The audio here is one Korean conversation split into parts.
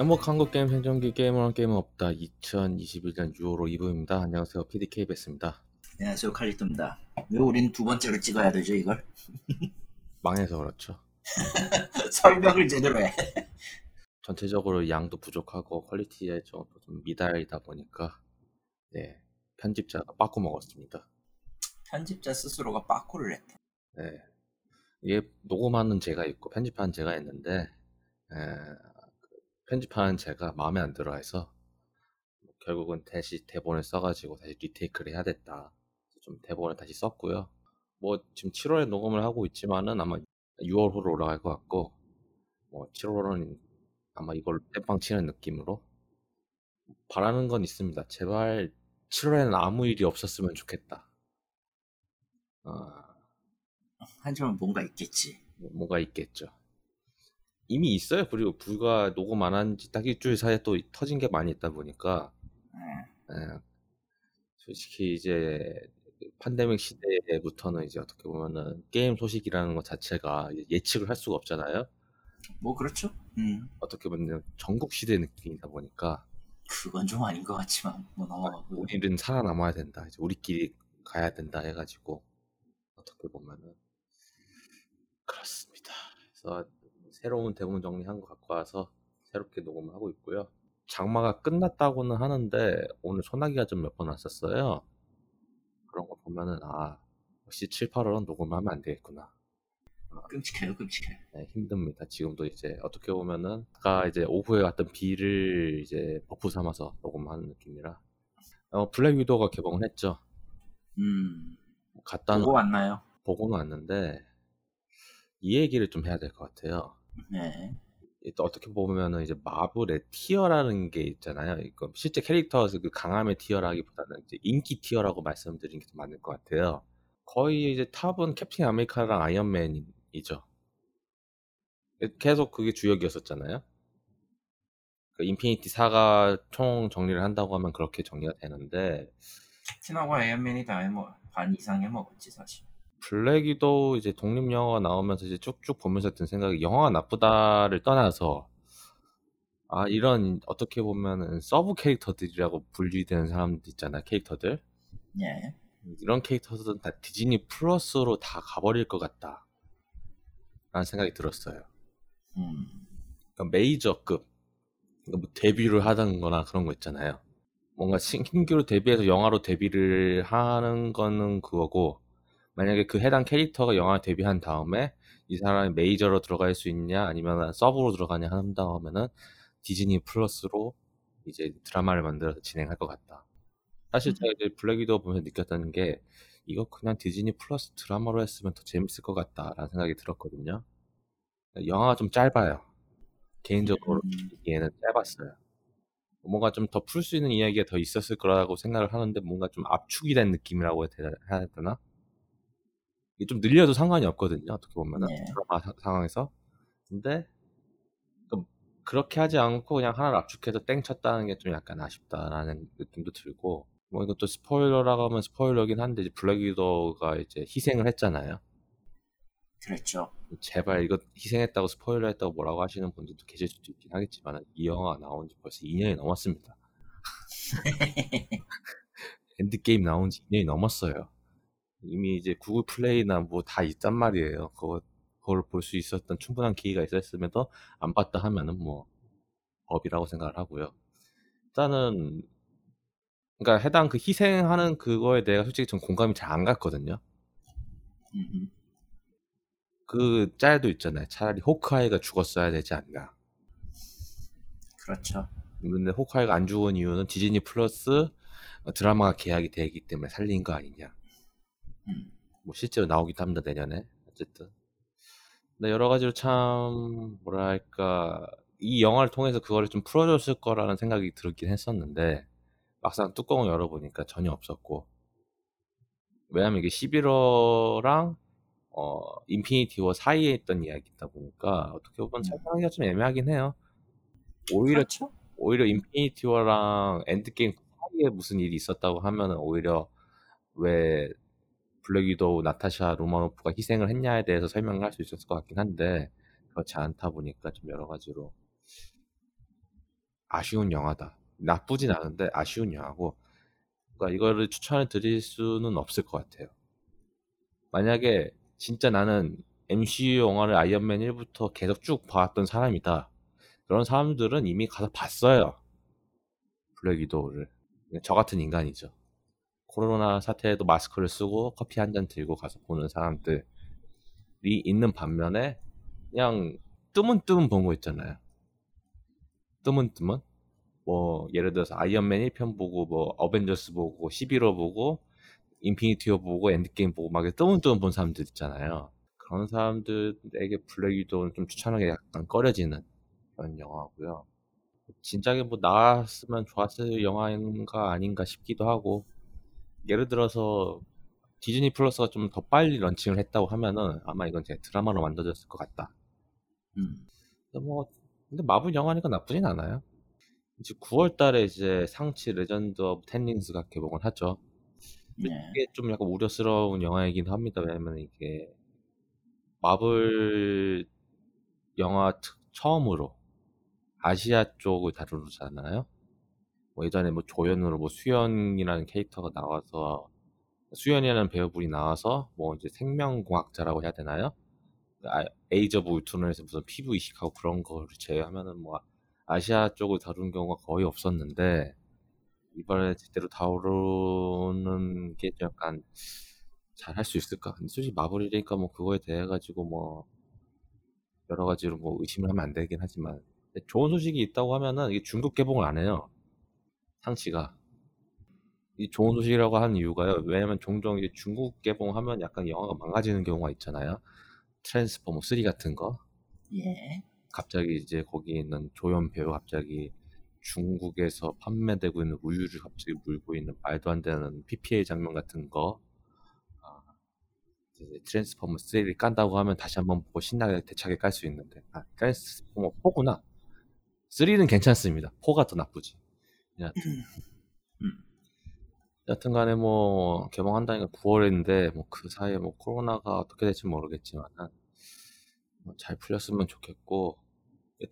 행복 한 국 게임 생존기 게임은 게임은 없다 2021년 6월 2부입니다. 안녕하세요 PDK 베스입니다. 안녕하세요 칼리토입니다. 왜 우린 두 번째로 찍어야 되죠 이걸? 망해서 그렇죠. 설명을 제대로 해. 전체적으로 양도 부족하고 quality에 좀, 좀 미달이다 보니까 네 편집자가 빠꾸 먹었습니다. 편집자 스스로가 빠꾸를 했다. 네 이게 녹음하는 제가 있고 편집하는 제가 있는데 에, 편집하는 제가 마음에 안 들어 해서 결국은 다시 대본을 써가지고 다시 리테이크를 해야 됐다. 좀 대본을 다시 썼고요. 뭐 지금 7월에 녹음을 하고 있지만은 아마 6월호로 올라갈 것 같고 뭐 7월은 아마 이걸 땜빵 치는 느낌으로 바라는 건 있습니다. 제발 7월에는 아무 일이 없었으면 좋겠다. 어... 하지만 뭔가 있겠지. 뭐가 있겠죠. 이미 있어요. 그리고 불과 녹음 안 한 지 딱 일주일 사이에 또 터진 게 많이 있다 보니까 네. 네. 솔직히 이제 판데믹 시대부터는 이제 어떻게 보면은 게임 소식이라는 것 자체가 예측을 할 수가 없잖아요. 뭐 그렇죠. 음. 어떻게 보면 전국 시대 느낌이다 보니까 그건 좀 아닌 것 같지만 뭐 넘어가고 우리는 살아남아야 된다. 이제 우리끼리 가야 된다 해가지고 어떻게 보면은 그렇습니다. 그래서 새로운 대본 정리한 거 갖고 와서 새롭게 녹음을 하고 있고요. 장마가 끝났다고는 하는데 오늘 소나기가 좀 몇 번 왔었어요. 그런 거 보면은 아 역시 7, 8월은 녹음하면 안 되겠구나. 어, 끔찍해요, 끔찍해. 네, 힘듭니다. 지금도 이제 어떻게 보면은 아까 이제 오후에 왔던 비를 이제 buff 삼아서 녹음하는 느낌이라. 어, 블랙 위도가 개봉을 했죠. 음. 갔다 보고 왔나요? 보고는 왔는데 이 얘기를 좀 해야 될 것 같아요. 네. 또 어떻게 보면은 이제 마블의 tier라는 게 있잖아요. 이거 실제 캐릭터에서 그 강함의 tier라기보다는 이제 인기 tier라고 말씀드리는 게좀 맞는 것 같아요. 거의 이제 top은 캡틴 아메리카랑 아이언맨이죠. 계속 그게 주역이었었잖아요. 그 인피니티 사가 총 정리를 한다고 하면 그렇게 정리가 되는데 캡틴하고 아이언맨이 다반 이상 해먹었지 사실. 블랙 위도 이제 독립 영화가 나오면서 이제 쭉쭉 보면서 든 생각이 영화가 나쁘다를 떠나서 아 이런 어떻게 보면은 sub 캐릭터들이라고 분류되는 사람들 있잖아 캐릭터들. 예. 이런 캐릭터들은 다 디즈니 플러스로 다 가버릴 것 같다. 라는 생각이 들었어요. 음. 그러니까 메이저급 그러니까 뭐 데뷔를 하던 거나 그런 거 있잖아요. 뭔가 신규로 데뷔해서 영화로 데뷔를 하는 거는 그거고 만약에 그 해당 캐릭터가 영화 데뷔한 다음에 이 사람이 메이저로 들어갈 수 있냐 아니면 sub로 들어가냐 한다 하면은 디즈니 플러스로 이제 드라마를 만들어서 진행할 것 같다. 사실 제가 이제 블랙 위도우 보면서 느꼈던 게 이거 그냥 디즈니 플러스 드라마로 했으면 더 재밌을 것 같다라는 생각이 들었거든요. 영화가 좀 짧아요. 개인적으로 얘는 음. 짧았어요. 뭔가 좀 더 풀 수 있는 이야기가 더 있었을 거라고 생각을 하는데 뭔가 좀 압축이 된 느낌이라고 해야 되나? 좀 늘려도 상관이 없거든요. 어떻게 보면은 네. 드라마 상황에서. 근데 그렇게 하지 않고 그냥 하나를 압축해서 땡 쳤다는 게 좀 약간 아쉽다라는 느낌도 들고 뭐 이것도 스포일러라고 하면 스포일러긴 한데 이제 블랙 위도가 이제 희생을 했잖아요. 그렇죠. 제발 이거 희생했다고 스포일러 했다고 뭐라고 하시는 분들도 계실 수도 있긴 하겠지만 이 영화가 나온 지 벌써 2년이 넘었습니다. 엔드게임 나온 지 2년이 넘었어요. 이미 이제 구글 플레이나 뭐 다 있단 말이에요. 그거 그걸 볼 수 있었던 충분한 기회가 있었음에도 안 봤다 하면은 뭐 법이라고 생각을 하고요. 일단은 그러니까 해당 그 희생하는 그거에 대해 솔직히 좀 공감이 잘 안 갔거든요. 그 짤도 있잖아요. 차라리 호크아이가 죽었어야 되지 않나. 그렇죠. 근데 호크아이가 안 죽은 이유는 디즈니 플러스 드라마가 계약이 되기 때문에 살린 거 아니냐. 음. 뭐 실제로 나오기도 합니다 내년에 어쨌든 근데 여러 가지로 참 뭐랄까 이 영화를 통해서 그거를 좀 풀어줬을 거라는 생각이 들긴 했었는데 막상 뚜껑을 열어보니까 전혀 없었고 왜냐면 이게 Civil War랑 어 Infinity War 사이에 있던 이야기다 보니까 어떻게 보면 음. 설명하기가 좀 애매하긴 해요 오히려 그렇죠? 오히려 Infinity War랑 Endgame 사이에 무슨 일이 있었다고 하면은 오히려 왜 Black Widow 나타샤 로마노프가 희생을 했냐에 대해서 설명을 할 수 있었을 것 같긴 한데 그렇지 않다 보니까 좀 여러 가지로 아쉬운 영화다. 나쁘진 않은데 아쉬운 영화고 그러니까 이거를 추천해 드릴 수는 없을 것 같아요. 만약에 진짜 나는 MCU 영화를 아이언맨 1부터 계속 쭉 봐왔던 사람이다. 그런 사람들은 이미 가서 봤어요. 블랙 위도우를. 저 같은 인간이죠. 코로나 사태에도 마스크를 쓰고 커피 한 잔 들고 가서 보는 사람들이 있는 반면에 그냥 뜨문뜨문 본 거 있잖아요. 뜨문뜨문? 뭐 예를 들어서 Iron Man 1편 보고 뭐 어벤져스 보고 11호 보고 Infinity War 보고 Endgame 보고 막 뜨문뜨문 본 사람들 있잖아요. 그런 사람들에게 Black Widow는 좀 추천하기 약간 꺼려지는 그런 영화고요. 진작에 뭐 나왔으면 좋았을 영화인가 아닌가 싶기도 하고 예를 들어서 Disney Plus가 좀 더 빨리 launching을 했다고 하면은 아마 이건 제 드라마로 만들어졌을 것 같다. 음. 근데 뭐 근데 마블 영화니까 나쁘진 않아요. 이제 9월달에 이제 Shang-Chi Legend of Ten Rings가 개봉을 하죠. 네. 이게 좀 약간 우려스러운 영화이긴 합니다. 왜냐면 이게 마블 영화 특, 처음으로 아시아 쪽을 다루잖아요. 뭐 예전에 뭐 조연으로 뭐 수연이라는 캐릭터가 나와서 수연이라는 배우분이 나와서 뭐 이제 생명공학자라고 해야 되나요? 아, Age of Ultron에서 무슨 피부 이식하고 그런 거를 제외하면은 뭐 아시아 쪽을 다룬 경우가 거의 없었는데 이번에 제대로 다루는 게 약간 잘 할 수 있을까? 근데 솔직히 Marvel이니까 뭐 그거에 대해 가지고 뭐 여러 가지로 뭐 의심을 하면 안 되긴 하지만 좋은 소식이 있다고 하면은 이게 중국 개봉을 안 해요. Shang-Chi가 이 좋은 소식이라고 하는 이유가요. 왜냐면 종종 이제 중국 개봉하면 약간 영화가 망가지는 경우가 있잖아요. 트랜스포머 3 같은 거. 예. 갑자기 이제 거기 있는 조연 배우 갑자기 중국에서 판매되고 있는 우유를 갑자기 물고 있는 말도 안 되는 PPA 장면 같은 거. 아, 트랜스포머 3를 깐다고 하면 다시 한번 보고 신나게 대차게 깔 수 있는데. 아, 트랜스포머 4구나. 3는 괜찮습니다. 4가 더 나쁘지. 여하튼, 음. 여튼 간에 뭐 개봉한다니까 9월인데 뭐 그 사이에 뭐 코로나가 어떻게 될지 모르겠지만 뭐 잘 풀렸으면 좋겠고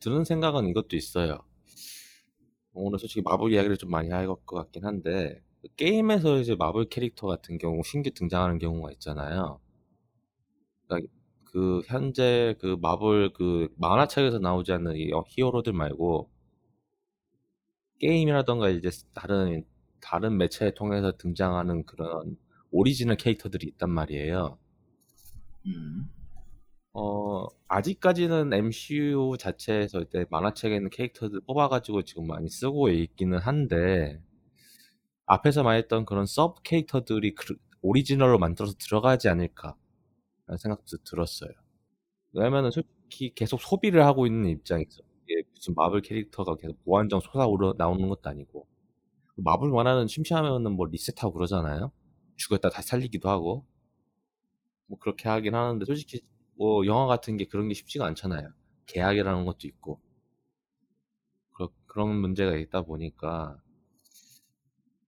드는 생각은 이것도 있어요. 오늘 솔직히 마블 이야기를 좀 많이 할 것 같긴 한데 게임에서 이제 마블 캐릭터 같은 경우 신규 등장하는 경우가 있잖아요. 그러니까 그 현재 그 마블 그 만화책에서 나오지 않는 이 히어로들 말고 게임이라던가 이제 다른 다른 매체를 통해서 등장하는 그런 오리지널 캐릭터들이 있단 말이에요. 음. 어, 아직까지는 MCU 자체에서 이제 만화책에 있는 캐릭터들 뽑아가지고 지금 많이 쓰고 있기는 한데, 앞에서 말했던 그런 sub 캐릭터들이 그, 오리지널로 만들어서 들어가지 않을까, 라는 생각도 들었어요. 왜냐면은 솔직히 계속 소비를 하고 있는 입장에서, 무슨 마블 캐릭터가 계속 무한정 솟아오르 나오는 것도 아니고, 마블 만화는 심심하면은 뭐 reset하고 그러잖아요? 죽었다 다시 살리기도 하고, 뭐 그렇게 하긴 하는데, 솔직히 뭐 영화 같은 게 그런 게 쉽지가 않잖아요. 계약이라는 것도 있고 그러, 그런 문제가 있다 보니까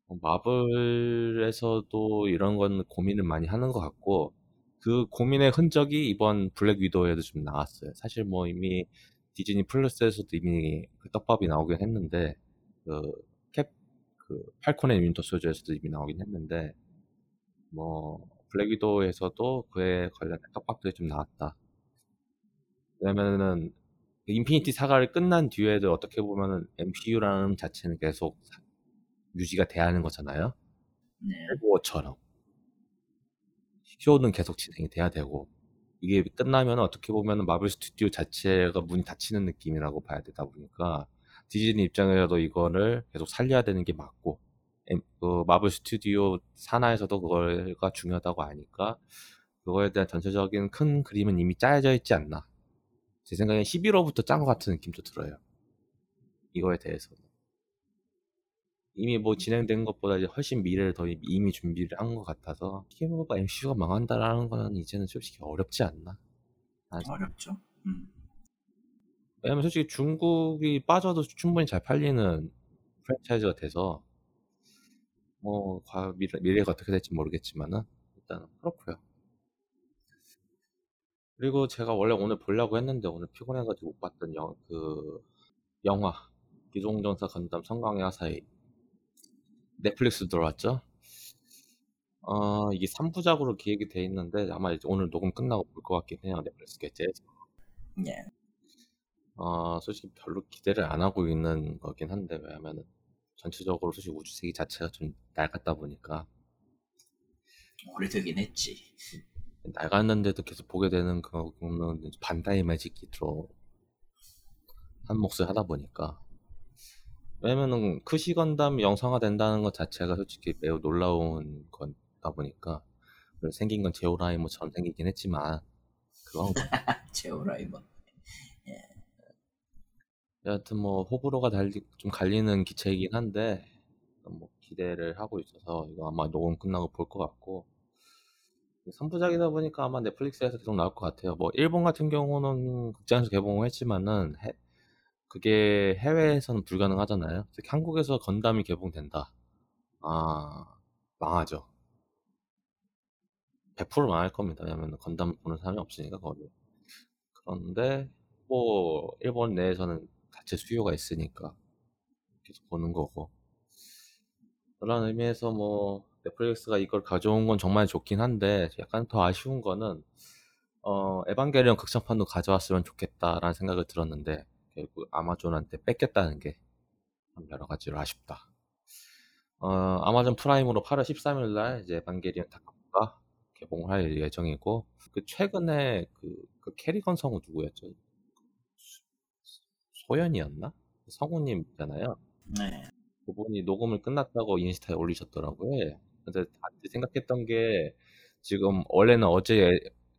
어, 마블에서도 이런 건 고민을 많이 하는 것 같고 그 고민의 흔적이 이번 블랙 위도우에도 좀 나왔어요. 사실 뭐 이미 디즈니 플러스에서도 이미 그 떡밥이 나오긴 했는데 그 캡 그 팔콘의 윈터 소저에서도 이미 나오긴 했는데 뭐 Black Widow에서도 그에 관련된 떡밥들이 좀 나왔다. 왜냐면은 Infinity Saga를 끝난 뒤에도 어떻게 보면은 MCU라는 자체는 계속 유지가 돼야 하는 거잖아요. 네. 해보어처럼 쇼는 계속 진행이 돼야 되고 이게 끝나면 어떻게 보면은 Marvel Studio 자체가 문이 닫히는 느낌이라고 봐야 되다 보니까 디즈니 입장에서도 이거를 계속 살려야 되는 게 맞고 그 마블 스튜디오 산하에서도 그거가 중요하다고 하니까 그거에 대한 전체적인 큰 그림은 이미 짜여져 있지 않나. 제 생각엔 11호부터 짠 것 같은 느낌도 들어요. 이거에 대해서는. 이미 뭐 진행된 것보다 이제 훨씬 미래를 더 이미 준비를 한 것 같아서 이게 뭐 MCU가 망한다라는 거는 이제는 솔직히 어렵지 않나. 어렵죠. 음. 왜냐면 솔직히 중국이 빠져도 충분히 잘 팔리는 프랜차이즈가 돼서 뭐 과, 미래, 미래가 어떻게 될지 모르겠지만은 일단은 그렇고요. 그리고 제가 원래 오늘 보려고 했는데 오늘 피곤해가지고 못 봤던 영, 그 영화 기동전사 건담 성광의 화사의 넷플릭스 들어왔죠? 어, 이게 3부작으로 기획이 돼 있는데 아마 이제 오늘 녹음 끝나고 볼 것 같긴 해요. 넷플릭스 게재해서. 예. 어, 솔직히 별로 기대를 안 하고 있는 거긴 한데 왜냐면은 전체적으로 솔직히 우주세계 자체가 좀 낡았다 보니까 오래되긴 했지. 낡았는데도 계속 보게 되는 이제 반다이 매직이 들어 한 몫을 하다 보니까 왜냐면은 크시 건담이 영상화 된다는 것 자체가 솔직히 매우 놀라운 거다 보니까 생긴 건 제오라이머처럼 생기긴 했지만 그건 제오라이머. 여하튼 뭐 호불호가 달리 좀 갈리는 기체이긴 한데 뭐 기대를 하고 있어서 이거 아마 녹음 끝나고 볼 것 같고 3부작이다 보니까 아마 넷플릭스에서 계속 나올 것 같아요. 뭐 일본 같은 경우는 극장에서 개봉을 했지만은 해- 그게 해외에서는 불가능하잖아요. 특히 한국에서 건담이 개봉된다. 아 망하죠. 100% 망할 겁니다. 왜냐면 건담 보는 사람이 없으니까 거기. 그런데 뭐 일본 내에서는 자체 수요가 있으니까 계속 보는 거고 그런 의미에서 뭐 넷플릭스가 이걸 가져온 건 정말 좋긴 한데 약간 더 아쉬운 거는 어 에반게리온 극장판도 가져왔으면 좋겠다라는 생각을 들었는데 결국 Amazon한테 뺏겼다는 게 여러 가지로 아쉽다. 어 Amazon Prime으로 8월 13일 날 이제 에반게리온 다카가 개봉을 할 예정이고 그 최근에 그, 그 캐리건 성우 누구였죠? 소연이었나? 성우님잖아요. 네. 그분이 녹음을 끝났다고 인스타에 올리셨더라고요. 근데 다들 생각했던 게 지금 원래는 어제 예,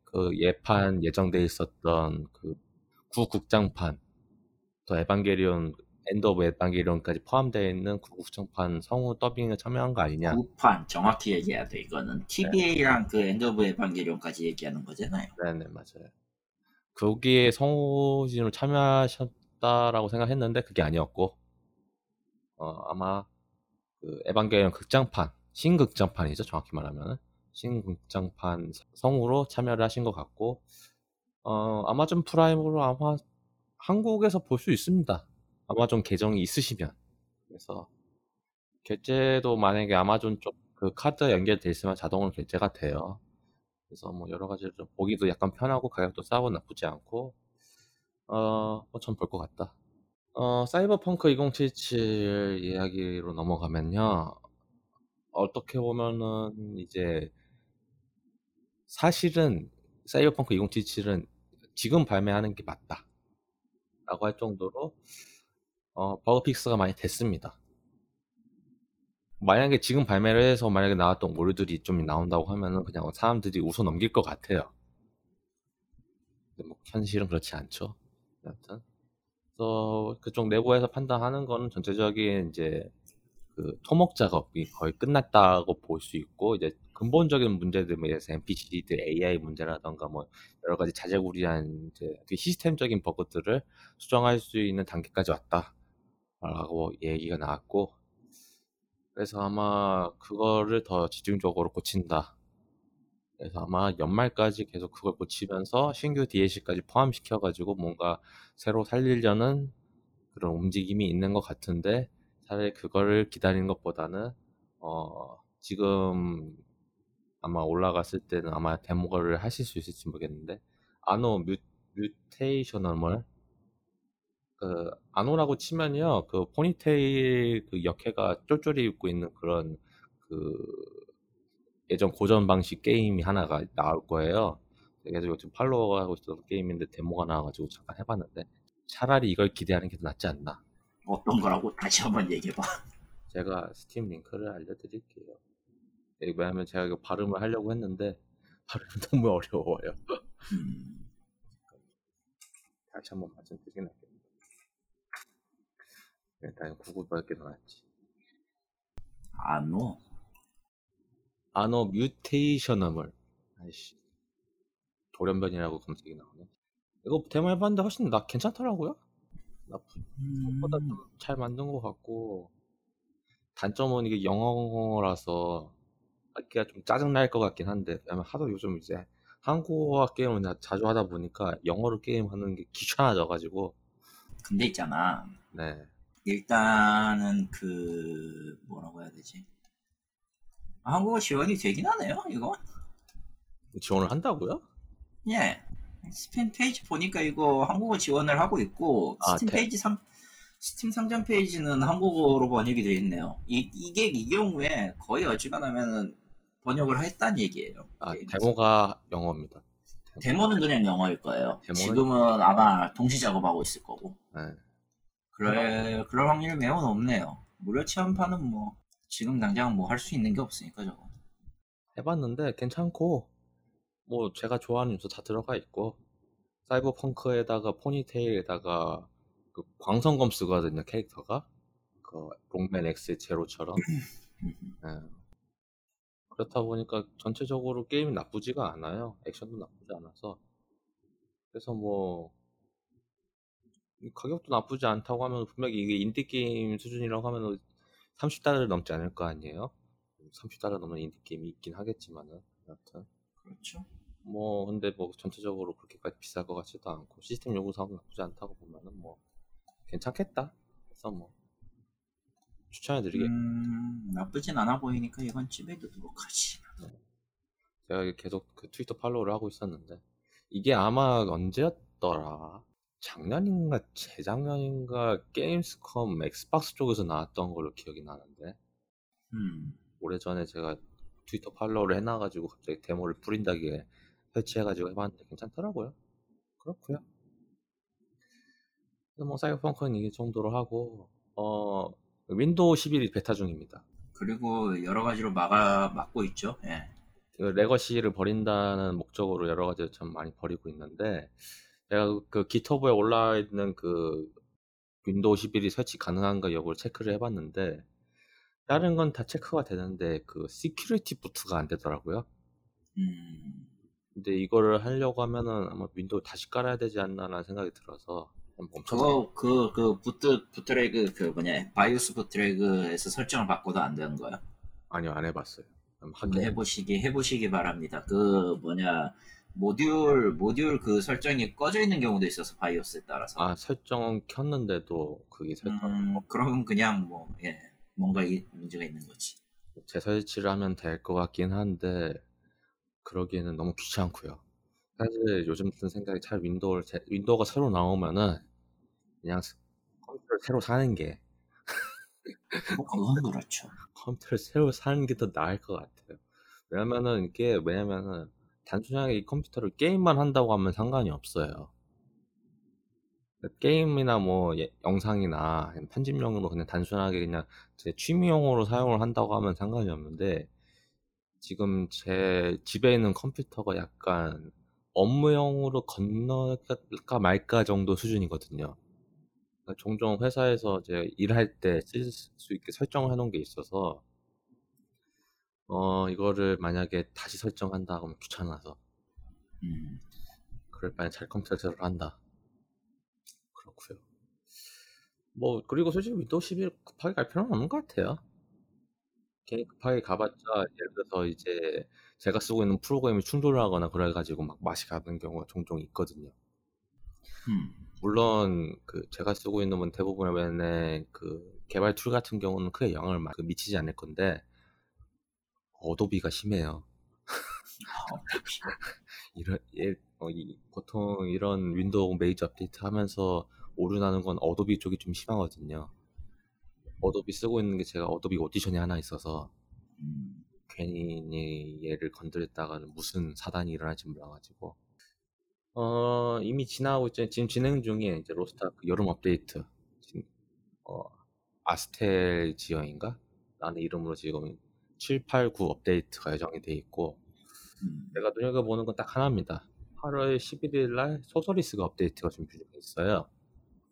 그 예판 예정돼 있었던 그 구극장판 또 에반게리온 End of Evangelion까지 포함되어 있는 구극장판 성우 더빙에 참여한 거 아니냐? 구판 정확히 얘기해야 돼. 이거는 TVA랑 그 End of Evangelion까지 얘기하는 거잖아요. 네네 맞아요. 거기에 성우진으로 참여하셨다라고 생각했는데 그게 아니었고 어, 아마 그 에반게리온 극장판 신극장판이죠 정확히 말하면 신극장판 성우로 참여를 하신 것 같고 어, Amazon Prime으로 아마 한국에서 볼 수 있습니다. 아마존 계정이 있으시면 그래서 결제도 만약에 아마존 쪽 그 카드 연결돼 있으면 자동으로 결제가 돼요. 그래서 뭐 여러 가지로 좀 보기도 약간 편하고 가격도 싸고 나쁘지 않고 어전 볼 것 같다. 어 사이버펑크 2077 이야기로 넘어가면요. 어떻게 보면은 이제 사실은 사이버펑크 2077은 지금 발매하는 게 맞다. 라고 할 정도로 어, bug fix가 많이 됐습니다. 만약에 지금 발매를 해서 만약에 나왔던 오류들이 좀 나온다고 하면은 그냥 사람들이 웃어 넘길 것 같아요. 근데 뭐 현실은 그렇지 않죠. 여튼 그래서 그쪽 내부에서 판단하는 거는 전체적인 이제 그 토목 작업이 거의 끝났다고 볼 수 있고 이제 근본적인 문제들 뭐 NPC들 AI 문제라던가 뭐 여러 가지 자재구리한 이제 시스템적인 버그들을 수정할 수 있는 단계까지 왔다라고 얘기가 나왔고 그래서 아마 그거를 더 집중적으로 고친다. 그래서 아마 연말까지 계속 그걸 고치면서 신규 DLC까지 포함시켜가지고 뭔가 새로 살리려는 그런 움직임이 있는 것 같은데 차라리 그거를 기다리는 것보다는 어 지금 아마 올라갔을 때는 아마 데모를 하실 수 있을지 모르겠는데 ANNO Mu, Mutationem 그 ANNO라고 치면요 그 포니테일 그 여캐가 쫄쫄이 입고 있는 그런 그 예전 고전 방식 게임이 하나가 나올 거예요. 그래서 지금 팔로워가 하고 있어서 게임인데 데모가 나와가지고 잠깐 해봤는데 차라리 이걸 기대하는 게 더 낫지 않나. 어떤 거라고 다시 한번 얘기해봐. 제가 스팀 링크를 알려드릴게요. 네, 왜냐면 제가 이거 발음을 하려고 했는데 발음이 너무 어려워요. 음, 다시 한번 말씀드리긴 할게요. 일단 구글 밖에 나왔지. 아노. 아노 뮤테이셔너멀. 아이씨. 돌연변이라고 검색이 나오네. 이거 데모 해봤는데 훨씬 나 괜찮더라고요. 나쁘, 보다 음, 잘 만든 것 같고 단점은 이게 영어라서 좀 짜증 날 것 같긴 한데 왜냐면 하도 요즘 이제 한국어 게임을 나- 자주 하다 보니까 영어로 게임 하는 게 귀찮아져가지고 근데 있잖아. 네 일단은 그 뭐라고 해야 되지? 한국어 지원이 되긴 하네요. 이거. 지원을 한다고요? 예. 스팀 페이지 보니까 이거 한국어 지원을 하고 있고 아, 스팀 대- 페이지 상 스팀 상점 페이지는 한국어로 번역이 되어 있네요. 이 이게 이 경우에 거의 어지간하면은 번역을 했다는 얘기예요. 아, 게임에서. 데모가 영어입니다. 데모 는 그냥 영어일 거예요. 지금은 아마 동시 작업하고 있을 거고. 네. 그럴 그럴 확률이 매우 높네요. 무료 체험판은 뭐 지금 당장 뭐 할 수 있는 게 없으니까 저거. 해봤는데 괜찮고 뭐 제가 좋아하는 요소 다 들어가 있고 사이버펑크에다가 포니테일에다가 그 광선검 쓰거든요 캐릭터가 그 롱맨 X 제로처럼 예. 그렇다 보니까 전체적으로 게임이 나쁘지가 않아요. 액션도 나쁘지 않아서. 그래서 뭐 가격도 나쁘지 않다고 하면 분명히 이게 인디게임 수준이라고 하면 30달러를 넘지 않을 거 아니에요? 30달러 넘는 인디게임이 있긴 하겠지만은. 여하튼. 그렇죠. 뭐 근데 뭐 전체적으로 그렇게까지 비쌀 것 같지도 않고 시스템 요구 사항도 나쁘지 않다고 보면은 뭐 괜찮겠다 그래서 뭐 추천해드리게 음, 나쁘진 않아 보이니까 이건 찜해 두도록 하지. 제가 계속 그 트위터 팔로우를 하고 있었는데 이게 아마 언제였더라 작년인가 재작년인가 게임스컴 엑스박스 쪽에서 나왔던 걸로 기억이 나는데 음, 오래전에 제가 트위터 팔로우를 해놔가지고 갑자기 데모를 뿌린다기에 설치해가지고 해봤는데 괜찮더라고요. 그렇고요. 그래서 뭐 사이버펑크는 이 정도로 하고 어 윈도우 11이 베타 중입니다. 그리고 여러 가지로 막아 막고 있죠. 예. 그 legacy를 버린다는 목적으로 여러 가지를 참 많이 버리고 있는데 제가 그 GitHub에 올라 있는 그 윈도우 11이 설치 가능한가 여부를 체크를 해봤는데 다른 건 다 체크가 되는데 그 security boot가 안 되더라고요. 음, 근데 이거를 하려고 하면은 아마 윈도우 다시 깔아야 되지 않나라는 생각이 들어서 멈춰. 그거 그그 부트 부트레그 그 뭐냐 바이오스 부트레그에서 설정을 바꿔도 안 되는 거야. 아니요 안 해봤어요. 한번. 해보시기 해보시기 바랍니다. 그 뭐냐 모듈 모듈 그 설정이 꺼져 있는 경우도 있어서 바이오스에 따라서. 아 설정은 켰는데도 그게 설정. 음, 그러면 그냥 뭐 예, 뭔가 이, 문제가 있는 거지. 재설치를 하면 될 것 같긴 한데 그러기에는 너무 귀찮고요. 사실 요즘 든 생각이 윈도우를 제- 윈도우가 새로 나오면은 그냥 스- 컴퓨터를 새로 사는 게 뭐 그건 그렇죠. 컴퓨터를 새로 사는 게 더 나을 것 같아요. 왜냐면은 이게 왜냐면은 단순하게 이 컴퓨터를 게임만 한다고 하면 상관이 없어요. 게임이나 뭐 예- 영상이나 편집용으로 그냥 단순하게 그냥 제 취미용으로 사용을 한다고 하면 상관이 없는데 지금 제 집에 있는 컴퓨터가 약간 업무용으로 건너갈까 말까 정도 수준이거든요. 그러니까 종종 회사에서 이제 일할 때 쓸 수 있게 설정을 해놓은 게 있어서 어 이거를 만약에 다시 설정한다 하면 귀찮아서 음, 그럴 바엔 잘 컴퓨터 제대로 한다. 그렇고요. 뭐 그리고 솔직히 윈도우 11 급하게 갈 필요는 없는 것 같아요. 괜히 급하게 가봤자 예를 들어서 이제 제가 쓰고 있는 프로그램이 충돌하거나 그래가지고 막 맛이 가는 경우가 종종 있거든요. 음, 물론 그 제가 쓰고 있는 건 대부분의 그 개발 tool 같은 경우는 크게 영향을 마- 그 미치지 않을 건데 어도비가 심해요. 이런 예, 어, 이, 보통 이런 윈도우 메이저 업데이트 하면서 오류 나는 건 어도비 쪽이 좀 심하거든요. 어도비 쓰고 있는 게 제가 어도비 오디션이 하나 있어서 음, 괜히 얘를 건드렸다가는 무슨 사단이 일어날지 몰라가지고. 어 이미 지나고 있죠 지금 진행 중에 이제 로스트아크 여름 업데이트. 어 아스텔 지형인가? 라는 이름으로 지금 7, 8, 9 업데이트가 예정이 돼 있고 음. 내가 눈여겨보는 건 딱 하나입니다. 8월 11일 날 소서리스가 업데이트가 준비 중에 있어요.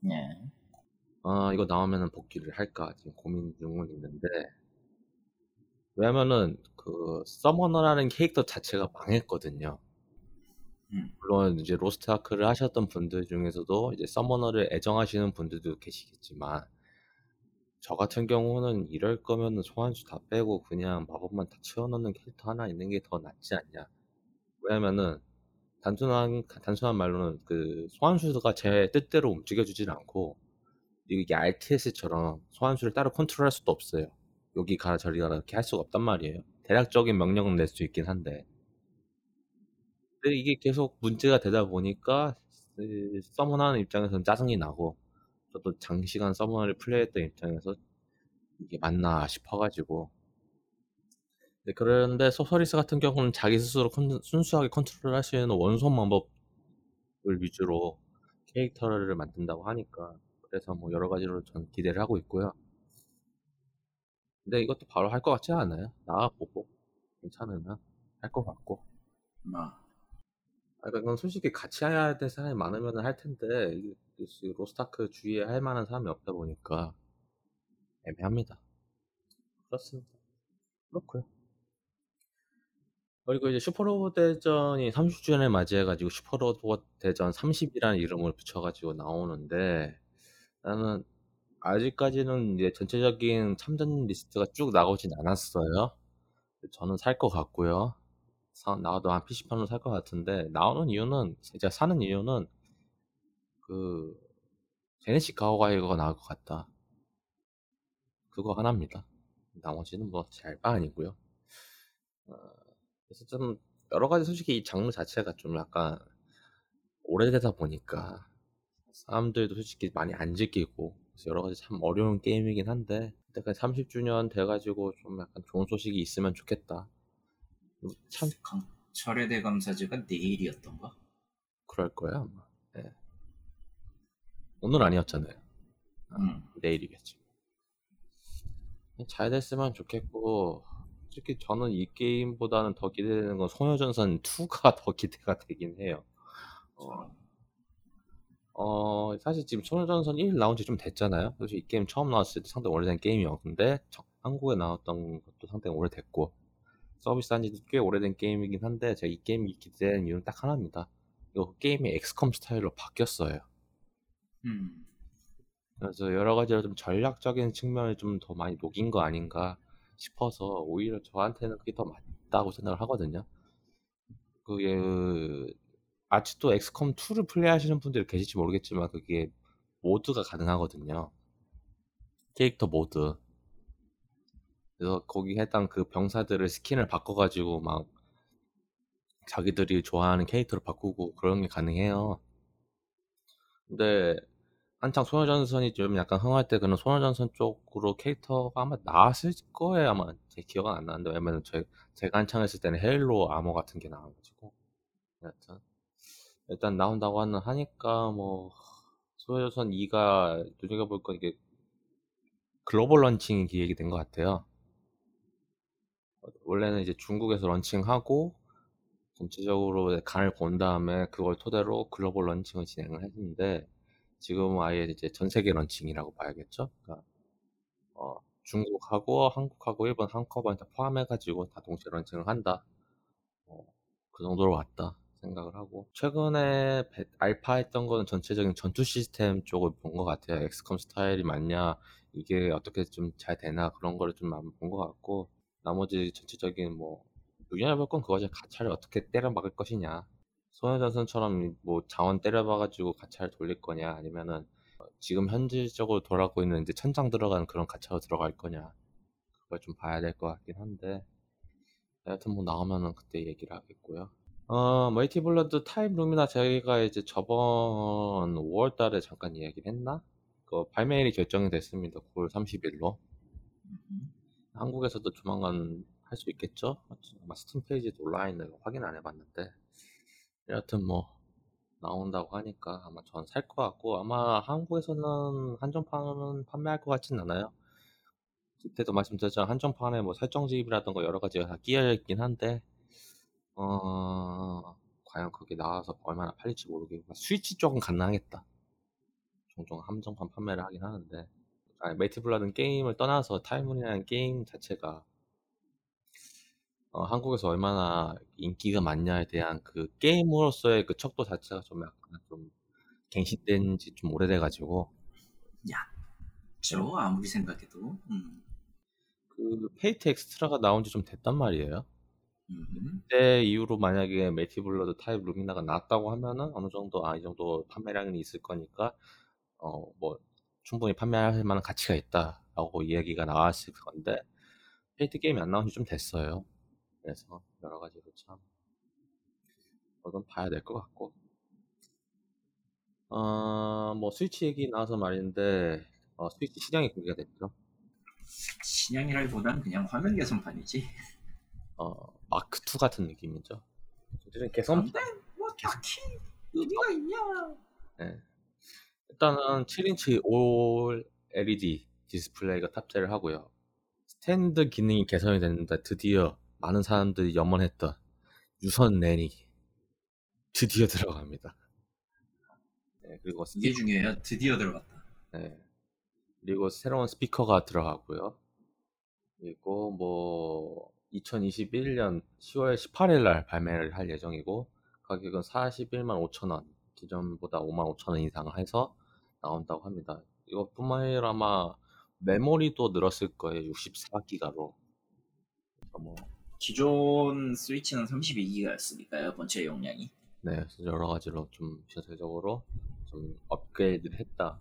예. 아 이거 나오면은 복귀를 할까 지금 고민 중은 있는데 왜냐면은 그 서머너라는 캐릭터 자체가 망했거든요. 음. 물론 이제 로스트 아크를 하셨던 분들 중에서도 이제 서머너를 애정하시는 분들도 계시겠지만 저 같은 경우는 이럴 거면은 소환수 다 빼고 그냥 마법만 다 채워넣는 캐릭터 하나 있는 게 더 낫지 않냐. 왜냐면은 단순한 단순한 말로는 그 소환수가 제 뜻대로 움직여주질 않고 이게 RTS처럼 소환수를 따로 컨트롤할 수도 없어요. 여기 가라 저리 가라 이렇게 할 수가 없단 말이에요. 대략적인 명령은 낼 수 있긴 한데. 근데 이게 계속 문제가 되다 보니까 서머하는 입장에서는 짜증이 나고 저도 장시간 서머를 플레이했던 입장에서 이게 맞나 싶어가지고 네, 그런데 소서리스 같은 경우는 자기 스스로 컨, 순수하게 컨트롤 할 수 있는 원소 마법을 위주로 캐릭터를 만든다고 하니까 그래서 뭐 여러 가지로 전 기대를 하고 있고요. 근데 이것도 바로 할 것 같지 않아요? 나와보고 괜찮으면 할 것 같고. 뭐. 아, 그러니까 이건 솔직히 같이 해야 될 사람이 많으면 할 텐데 로스타크 주위에 할 만한 사람이 없다 보니까 애매합니다. 그렇습니다. 그렇고요. 그리고 이제 슈퍼로봇 대전이 30주년을 맞이해가지고 슈퍼로봇 대전 30이라는 이름을 붙여가지고 나오는데 나는 아직까지는 이제 전체적인 참전 리스트가 쭉 나오진 않았어요. 저는 살 것 같고요. 나와도 한 PC판으로 살 것 같은데 나오는 이유는 제가 사는 이유는 그 제네시 가오가이거가 나올 것 같다. 그거 하나입니다. 나머지는 뭐 잘바 아니고요. 어, 그래서 좀 여러 가지 솔직히 이 장르 자체가 좀 약간 오래되다 보니까 사람들도 솔직히 많이 안 즐기고 여러 가지 참 어려운 게임이긴 한데 그때까 30주년 돼가지고 좀 약간 좋은 소식이 있으면 좋겠다. 참 철의 대감사제가 내일이었던가? 그럴 거야 아마. 네. 오늘 아니었잖아요. 음. 내일이겠지. 잘 됐으면 좋겠고 솔직히 저는 이 게임보다는 더 기대되는 건 소녀전선 2가 더 기대가 되긴 해요. 어, 어 사실 지금 소녀전선 1 나온 지 좀 됐잖아요. 그래서 이 게임 처음 나왔을 때 상당히 오래된 게임이었는데 한국에 나왔던 것도 상당히 오래됐고 서비스 한 지도 꽤 오래된 게임이긴 한데 제가 이 게임이 기대되는 이유는 딱 하나입니다. 이거 게임이 엑스컴 스타일로 바뀌었어요. 음. 그래서 여러 가지로 좀 전략적인 측면을 좀 더 많이 녹인 거 아닌가 싶어서 오히려 저한테는 그게 더 맞다고 생각을 하거든요. 그게 아직도 엑스컴 2를 플레이하시는 분들이 계실지 모르겠지만 그게 mod가 가능하거든요. 캐릭터 mod. 그래서 거기 해당 그 병사들을 스킨을 바꿔가지고 막 자기들이 좋아하는 캐릭터로 바꾸고 그런 게 가능해요. 근데 한창 소녀전선이 좀 약간 흥할 때 그런 소녀전선 쪽으로 캐릭터가 아마 나왔을 거예요 아마 제 기억은 안 나는데 왜냐면 제, 제가 한창 했을 때는 Halo armor 같은 게 나와가지고 여튼 일단 나온다고 하는 하니까 뭐 소녀전선 2가 눈여겨볼 건 이게 글로벌 런칭이 기획이 된 것 같아요 원래는 이제 중국에서 런칭하고 전체적으로 간을 본 다음에 그걸 토대로 글로벌 런칭을 진행을 했는데 지금은 아예 이제 전 세계 런칭이라고 봐야겠죠. 그러니까 어, 중국하고 한국하고 일본 한꺼번에 다 포함해가지고 다 동시에 런칭을 한다. 어, 그 정도로 왔다 생각을 하고 최근에 알파 했던 거는 전체적인 전투 시스템 쪽을 본 것 같아요. 엑스컴 스타일이 맞냐 이게 어떻게 좀 잘 되나 그런 거를 좀 본 것 같고 나머지 전체적인 뭐 눈여볼 건 그거죠. 가차를 어떻게 때려 막을 것이냐 소녀전선처럼 뭐 자원 때려봐가지고 가차를 돌릴 거냐 아니면은 지금 현실적으로 돌아가고 있는 이제 천장 들어가는 그런 가차로 들어갈 거냐 그걸 좀 봐야 될 것 같긴 한데 하여튼 뭐 나오면은 그때 얘기를 하겠고요 어 Melty Blood Type Lumina 저희가 이제 저번 5월 달에 잠깐 이야기를 했나? 그 발매일이 결정이 됐습니다 9월 30일로 한국에서도 조만간 할 수 있겠죠? 아마 스팀 페이지에 거 확인 안 해봤는데 여하튼 뭐 나온다고 하니까 아마 전 살 것 같고 아마 한국에서는 한정판은 판매할 것 같진 않아요. 그때도 말씀드렸지만 한정판에 뭐 설정집이라던가 여러 가지가 다 끼어 있긴 한데 어 과연 그게 나와서 얼마나 팔릴지 모르겠고 스위치 쪽은 가능하겠다. 종종 한정판 판매를 하긴 하는데 아니, Melty Blood는 게임을 떠나서 Type-Moon이라는 게임 자체가 어, 한국에서 얼마나 인기가 많냐에 대한 그 게임으로서의 그 척도 자체가 좀 약간 좀 갱신된 지 좀 오래돼가지고. 야, 저 아무리 생각해도. 음. 그 Fate Extra가 나온 지 좀 됐단 말이에요. 음. 그때 이후로 만약에 Melty Blood Type Lumina가 나왔다고 하면은 어느 정도 아 이 정도 판매량이 있을 거니까 어 뭐 충분히 판매할 만한 가치가 있다라고 이야기가 나왔을 건데 Fate 게임이 안 나온 지 좀 됐어요. 그래서 여러 가지로 참 그건 봐야 될 것 같고 어뭐 스위치 얘기 나와서 말인데 어, 스위치 신형이 공개가 됐죠. 신형이라기보다는 그냥 화면 개선판이지. 어 마크 2 같은 느낌이죠. 어쨌든 개선 근데 뭐 딱히 의미가 있냐? 네. 일단은 7인치 OLED 디스플레이가 탑재를 하고요. 스탠드 기능이 개선이 됐는데 드디어 많은 사람들이 염원했던 유선 랜이 드디어 들어갑니다. 네, 그리고 이게 중요해요. 드디어 들어갔다. 네. 그리고 새로운 스피커가 들어가고요. 그리고 뭐 2021년 10월 18일 날 발매를 할 예정이고 가격은 41만 5천 원, 기존보다 5만 5천 원 이상 해서 나온다고 합니다. 이것뿐만 아니라 아마 메모리도 늘었을 거예요. 64기가로. 뭐 기존 스위치는 32기가였으니까요. 본체 용량이. 네, 여러 가지로 좀 전체적으로 좀 업그레이드를 했다.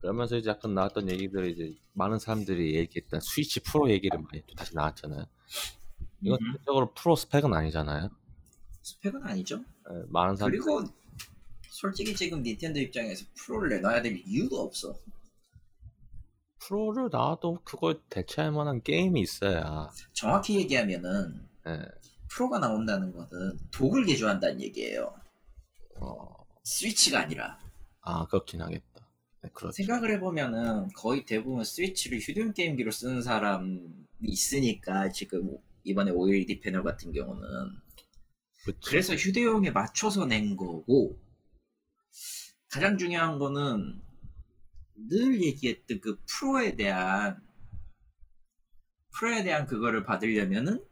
그러면서 이제 약간 나왔던 얘기들이 이제 많은 사람들이 얘기했던 스위치 프로 얘기를 많이 또 다시 나왔잖아요. 이건 음. 실적으로 프로 스펙은 아니잖아요. 스펙은 아니죠. 네, 많은 사람 그리고 솔직히 지금 닌텐도 입장에서 프로를 내놔야 될 이유가 없어. 프로를 나와도 그걸 대체할 만한 게임이 있어야. 정확히 얘기하면은 예, 프로가 나온다는 것은 독을 개조한다는 얘기예요. 어, 스위치가 아니라. 아 그렇긴 하겠다. 네, 그렇죠. 생각을 해보면은 거의 대부분 스위치를 휴대용 게임기로 쓰는 사람이 있으니까 지금 이번에 OLED 패널 같은 경우는 그쵸. 그래서 휴대용에 맞춰서 낸 거고 가장 중요한 거는 늘 얘기했던 그 프로에 대한 프로에 대한 그거를 받으려면은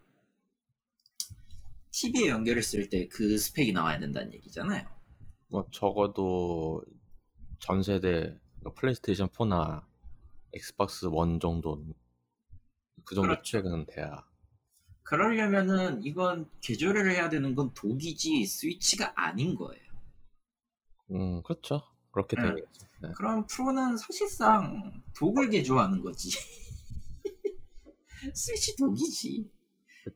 TV에 연결했을 때 그 스펙이 나와야 된다는 얘기잖아요. 뭐 적어도 전 세대 그러니까 플레이스테이션 4나 엑스박스 1 정도는 그 정도 그렇죠. 최근 돼야. 그러려면은 이건 개조를 해야 되는 건 dock이지 스위치가 아닌 거예요. 음 그렇죠. 그렇게 네. 되겠죠. 네. 그럼 프로는 사실상 독을 개조하는 거지. 스위치 독이지.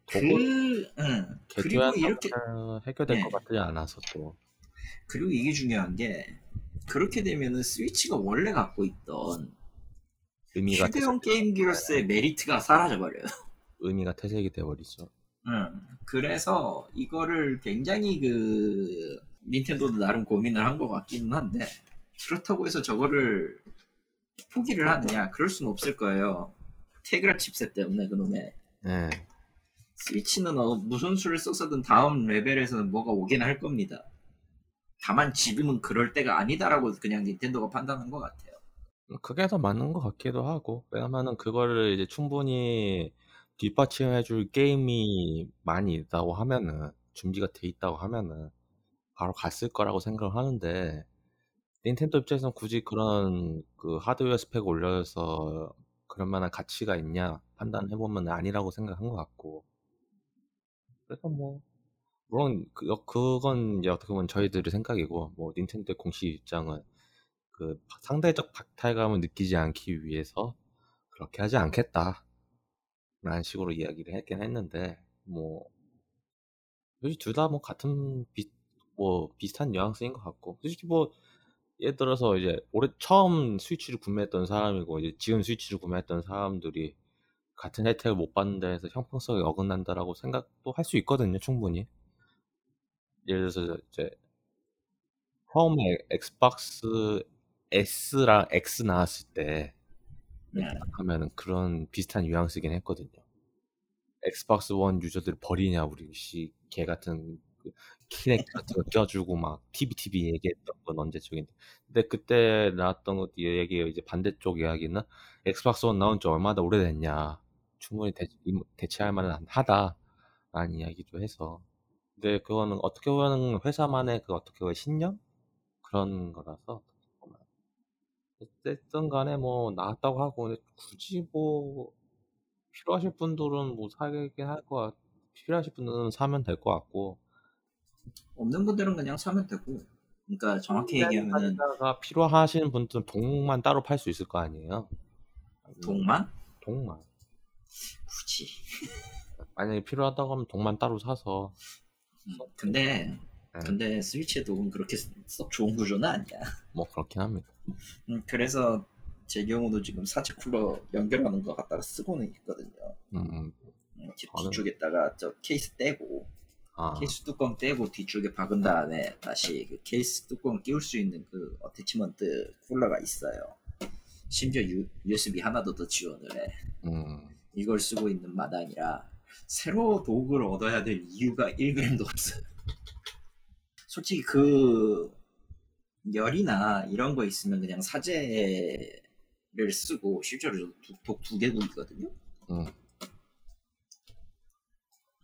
그, 응. 그리고 이렇게, 해결될 네. 것 같지 않아서 또. 그리고 이게 중요한 게, 그렇게 되면은 스위치가 원래 갖고 있던 의미가 휴대용 게임기로서의 메리트가 사라져버려요. 의미가 퇴색이 돼버리죠. 응. 그래서 이거를 굉장히 그, 닌텐도도 나름 고민을 한 것 같기는 한데, 그렇다고 해서 저거를 포기를 하느냐? 그럴 수는 없을 거예요. 테그라 칩셋 때문에 그놈의. 네. 스위치는 어, 무슨 수를 썼어든 다음 레벨에서는 뭐가 오긴 할 겁니다. 다만 지금은 그럴 때가 아니다라고 그냥 닌텐도가 판단한 것 같아요. 그게 더 맞는 것 같기도 하고 왜냐면은 그거를 이제 충분히 뒷받침해줄 게임이 많이 있다고 하면은 준비가 돼 있다고 하면은 바로 갔을 거라고 생각을 하는데 닌텐도 입장에서는 굳이 그런 그 하드웨어 스펙 올려서 그럴 만한 가치가 있냐 판단해 보면 아니라고 생각한 것 같고. 그래서 뭐 물론 그, 그건 이제 어떻게 보면 저희들의 생각이고 뭐 닌텐도의 공식 입장은 그 상대적 박탈감을 느끼지 않기 위해서 그렇게 하지 않겠다 라는 식으로 이야기를 했긴 했는데 뭐 솔직히 둘 다 뭐 같은 비, 뭐 비슷한 뉘앙스인 것 같고 솔직히 뭐 예를 들어서 이제 올해 처음 스위치를 구매했던 사람이고 이제 지금 스위치를 구매했던 사람들이 같은 혜택을 못 받는다 해서 형평성이 어긋난다라고 생각도 할 수 있거든요 충분히 예를 들어서 이제 처음에 엑스박스 S랑 X 나왔을 때 네. 하면은 그런 비슷한 뉘앙스긴 했거든요. 엑스박스 원 유저들 버리냐 우리 씨개 같은 그 키넥트 같은 거 껴주고 막 TV TV 얘기했던 건 언제적인데. 근데 그때 나왔던 것 얘기가 이제 반대쪽 이야기는 엑스박스 원 나온 지 얼마나 오래됐냐. 충분히 대, 대체 할 만한 하다 라는 이야기도 해서. 근데 그거는 어떻게 보면 회사만의 그 어떻게 보면 신념? 그런 거라서 어쨌든 간에 뭐 나왔다고 하고 근데 굳이 뭐 필요하실 분들은 뭐 사긴 할거 같, 필요하실 분들은 사면 될 것 같고 없는 분들은 그냥 사면 되고 그러니까 정확히 얘기하면은 가 필요하시는 분들은 동만 따로 팔 수 있을 거 아니에요. 동만? 동만. 굳이. 만약에 필요하다고 하면 동만 따로 사서. 음, 근데 네. 근데 스위치의 dock은 그렇게 썩 좋은 구조는 아니야. 뭐 그렇긴 합니다. 음, 그래서 제 경우도 지금 사제 쿨러 연결하는 거 갖다가 쓰고는 있거든요. 음, 음. 음, 뒤쪽에다가 저 케이스 떼고 아, 케이스 뚜껑 떼고 뒤쪽에 박은 다음에 다시 그 케이스 뚜껑 끼울 수 있는 그 attachment 쿨러가 있어요. 심지어 유, USB 하나도 더 지원을 해. 음, 이걸 쓰고 있는 마당이라 새로 도구를 얻어야 될 이유가 1g도 없어요. 솔직히 그 열이나 이런 거 있으면 그냥 사제를 쓰고 실제로 독두 개독이거든요. 음.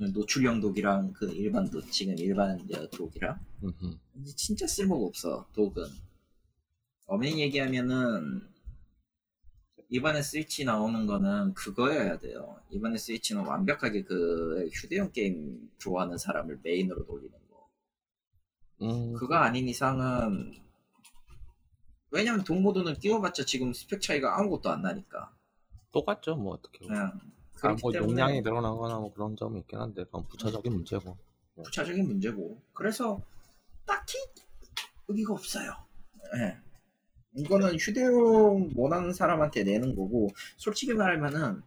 노출형 독이랑 그 일반 독 지금 일반 독이랑 음, 음. 근데 진짜 쓸모가 없어 독은 엄연히 얘기하면은 이번에 스위치 나오는 거는 그거여야 돼요 이번에 스위치는 완벽하게 그 휴대용 게임 좋아하는 사람을 메인으로 돌리는 거 음, 그거 아닌 이상은 왜냐면 동모드는 끼워봤자 지금 스펙 차이가 아무것도 안 나니까 똑같죠, 뭐 어떻게. 보면. 그냥 아, 뭐 때문에 용량이 늘어나거나 뭐 그런 점이 있긴 한데 그건 부차적인 문제고. 부차적인 문제고 그래서 딱히 의미가 없어요. 예. 이거는 휴대용 원하는 사람한테 내는 거고 솔직히 말하면은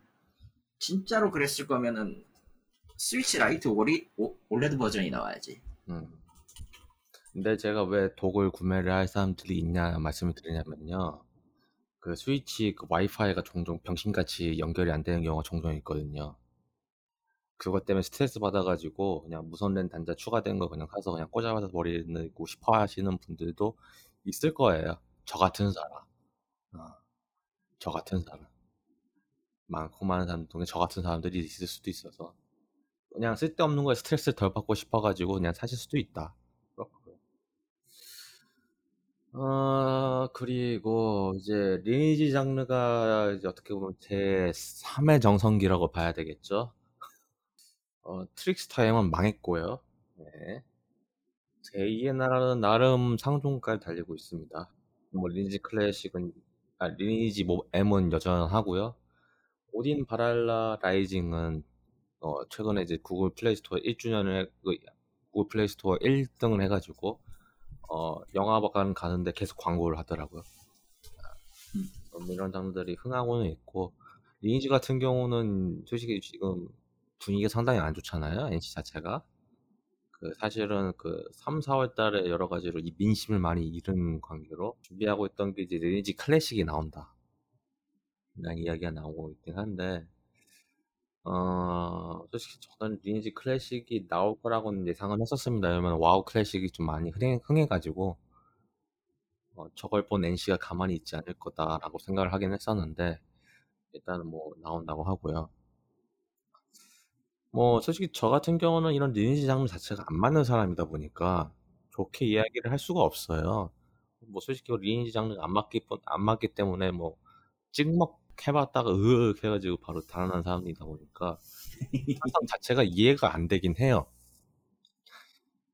진짜로 그랬을 거면은 스위치 라이트 오리, 오, OLED 버전이 나와야지. 음. 근데 제가 왜 dock을 구매를 할 사람들이 있냐 말씀을 드리냐면요. 그 스위치 그 와이파이가 종종 병신같이 연결이 안 되는 경우가 종종 있거든요. 그것 때문에 스트레스 받아가지고 그냥 유선랜 단자 추가된 거 그냥 사서 그냥 꽂아서 머리 넣고 싶어 하시는 분들도 있을 거예요. 저 같은 사람. 어, 저 같은 사람. 많고 많은 사람 중에 저 같은 사람들이 있을 수도 있어서 그냥 쓸데없는 거에 스트레스를 덜 받고 싶어가지고 그냥 사실 수도 있다. 어, 그리고 이제 리니지 장르가 이제 어떻게 보면 제 3의 정성기라고 봐야 되겠죠. 어, 트릭스타 M은 망했고요. 네. 제 2의 나라는 나름 상종가를 달리고 있습니다. 뭐 리니지 클래식은 아, 리니지 뭐 M은 여전하고요. 오딘 발할라 라이징은 어, 최근에 이제 구글 플레이 스토어 1주년을 그, 구글 플레이 스토어 1등을 해가지고 어, 영화관 가는데 계속 광고를 하더라고요. 어, 뭐 이런 장르들이 흥하고는 있고 리니지 같은 경우는 솔직히 지금 분위기가 상당히 안 좋잖아요. NC 자체가. 그 사실은 그 3, 4월 달에 여러 가지로 이 민심을 많이 잃은 관계로 준비하고 있던 게 이제 리니지 클래식이 나온다. 라는 이야기가 나오고 있긴 한데 어, 솔직히 저는 리니지 클래식이 나올 거라고는 예상은 했었습니다. 왜냐면 와우 클래식이 좀 많이 흥해, 흥해 가지고 어, 저걸 본 NC가 가만히 있지 않을 거다라고 생각을 하긴 했었는데 일단은 뭐 나온다고 하고요. 뭐 솔직히 저 같은 경우는 이런 리니지 장르 자체가 안 맞는 사람이다 보니까 좋게 이야기를 할 수가 없어요. 뭐 솔직히 리니지 장르가 안 맞기 안 맞기 때문에 뭐 찍먹 해봤다가 으윽 해가지고 바로 달아난 사람이다 보니까 사상 자체가 이해가 안 되긴 해요.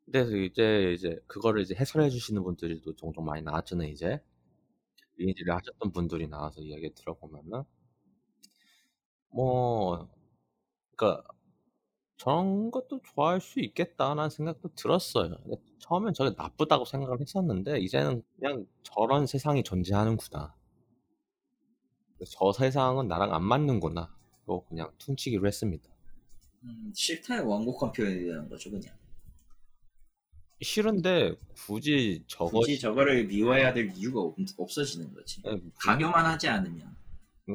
근데 이제 이제 그거를 이제 해설해 주시는 분들도 종종 많이 나왔잖아요. 이제 리니지를 하셨던 분들이 나와서 이야기 들어보면은 뭐 그러니까 저런 것도 좋아할 수 있겠다라는 생각도 들었어요. 처음엔 저게 나쁘다고 생각을 했었는데 이제는 그냥 저런 세상이 존재하는구나. 저 세상은 나랑 안 맞는구나. 로 그냥 퉁치기로 했습니다. 음, 싫다의 완곡한 표현이 되는 거죠 그냥. 싫은데 굳이 저거 굳이 저거를 미워해야 될 이유가 없, 없어지는 거지. 에, 강요만 하지 않으면.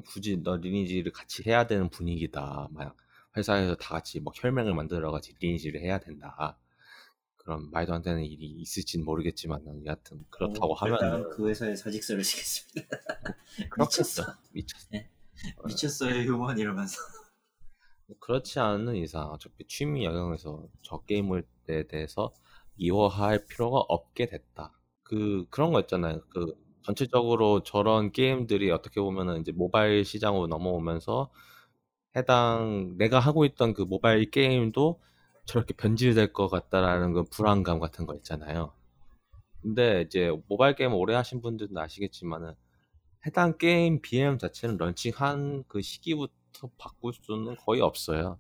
굳이 너 리니지를 같이 해야 되는 분위기다. 막 회사에서 다 같이 뭐 혈맹을 만들어 같이 리니지를 해야 된다. 그런 말도 안 되는 일이 있을진 모르겠지만 여하튼 그렇다고 어, 하면 그 회사에 사직서를 쓰겠습니다. 미쳤어. 미쳤어. 미쳤어요 휴먼 이러면서. 그렇지 않은 이상 어차피 취미 영역에서 저 게임에 대해서 미워할 필요가 없게 됐다. 그 그런 거 있잖아요. 그 전체적으로 저런 게임들이 어떻게 보면은 이제 모바일 시장으로 넘어오면서 해당 내가 하고 있던 그 모바일 게임도 저렇게 변질될 것 같다라는 그 불안감 같은 거 있잖아요. 근데 이제 모바일 게임 오래 하신 분들은 아시겠지만은 해당 게임 BM 자체는 launching한 그 시기부터 바꿀 수는 거의 없어요.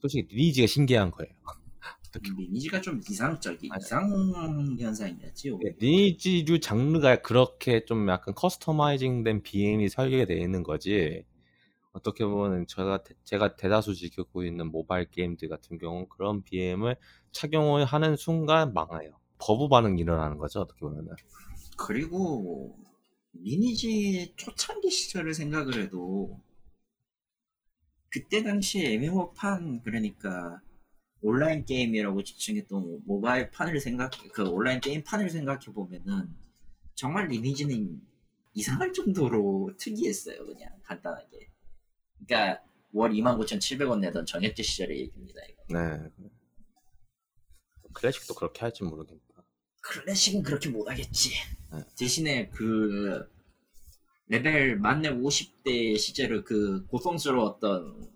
솔직히 리니지가 신기한 거예요. 리니지가 좀 이상적인 맞아요. 이상 현상이었지. 예, 리니지류 장르가 그렇게 좀 약간 customizing된 BM이 설계되어 있는 거지. 어떻게 보면 제가 대- 제가 대다수 즐기고 있는 모바일 게임들 같은 경우는 그런 BM을 차용을 하는 순간 망해요. 거부 반응이 일어나는 거죠. 어떻게 보면은. 그리고 리니지 초창기 시절을 생각을 해도 그때 당시에 MMO판 그러니까 온라인 게임이라고 지칭했던 모바일 판을 생각 그 온라인 게임 판을 생각해 보면은 정말 리니지는 이상할 정도로 특이했어요 그냥 간단하게 그러니까 월 29,700원 내던 정액제 시절의 얘기입니다 이거 네. 클래식도 그렇게 할지 모르겠다. 클래식은 그렇게 못하겠지. 네. 대신에 그 레벨 만렙 50대 시절의 그 고전스러웠던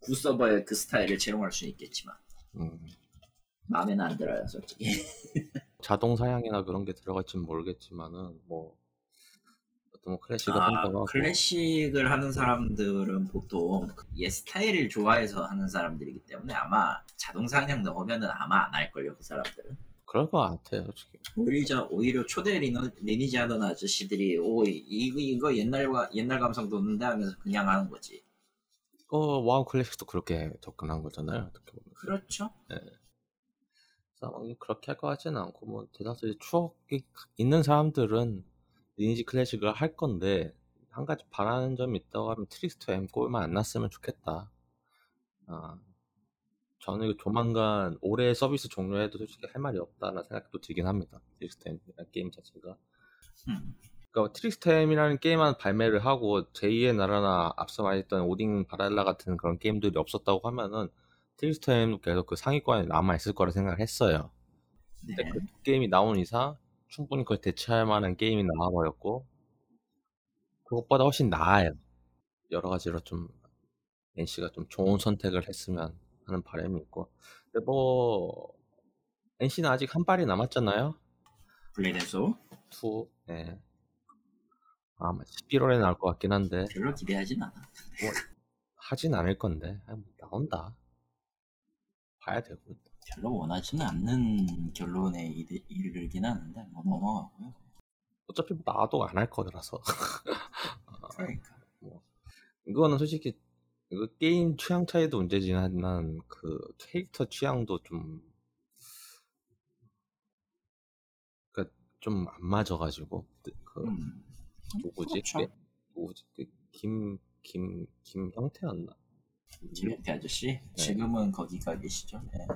구 서버의 그 스타일을 채용할 수는 있겠지만 음. 마음에는 안 들어요 솔직히. 자동 사냥이나 그런 게 들어갈지는 모르겠지만은 뭐 어떤 뭐 클래식을 아, 한다고 클래식을 하는 사람들은 보통 옛 스타일을 좋아해서 하는 사람들이기 때문에 아마 자동 사냥 넣으면은 아마 안 할걸요 그 사람들은. 그럴 것 같아요, 솔직히. 오히려 오히려 초대 리너, 리니지 하던 아저씨들이 오 이- 이거 이거 옛날과 옛날 감성 돋는데 하면서 그냥 하는 거지. 어, 와우 클래식도 그렇게 접근한 거잖아요, 어떻게 보면. 그렇죠. 상황이 그렇게 할 것 같지는 않고 뭐 대다수 추억이 있는 사람들은 리니지 클래식을 할 건데 한 가지 바라는 점이 있다고 하면 트릭스터 M 꼴만 안 났으면 좋겠다. 아, 저는 이거 조만간 올해 서비스 종료해도 솔직히 할 말이 없다는 생각도 들긴 합니다. 트릭스터 M 게임 자체가. 음. 그러니까 트릭스터M이라는 게임만 발매를 하고 제2의 나라나 앞서 말했던 오딘 발할라 같은 그런 게임들이 없었다고 하면은 트릭스터M도 계속 그 상위권에 남아 있을 거라 생각을 했어요. 근데 네. 그 게임이 나온 이상 충분히 그걸 대체할 만한 게임이 나와버렸고 그것보다 훨씬 나아요. 여러 가지로 좀 NC가 좀 좋은 선택을 했으면 하는 바람이 있고 근데 뭐 NC는 아직 한 발이 남았잖아요. 블레덴소 2 네. 아마 11월에 나올 것 같긴 한데 별로 기대하진 않아. 하진 않을 건데 아, 뭐 나온다 봐야 되고 별로 원하지는 않는 결론에 이르- 이르긴 하는데 뭐 넘어가고요. 어차피 뭐 나도 안 할 거라서 그러니까 이거는 솔직히 이거 게임 취향 차이도 문제지만 그 캐릭터 취향도 좀 그러니까 좀 안 맞아가지고 그 음. 누구지? 그렇죠. 그 누구지? 김김김 김형태였나? 김현태 아저씨 지금은 거기 가 계시죠? 네.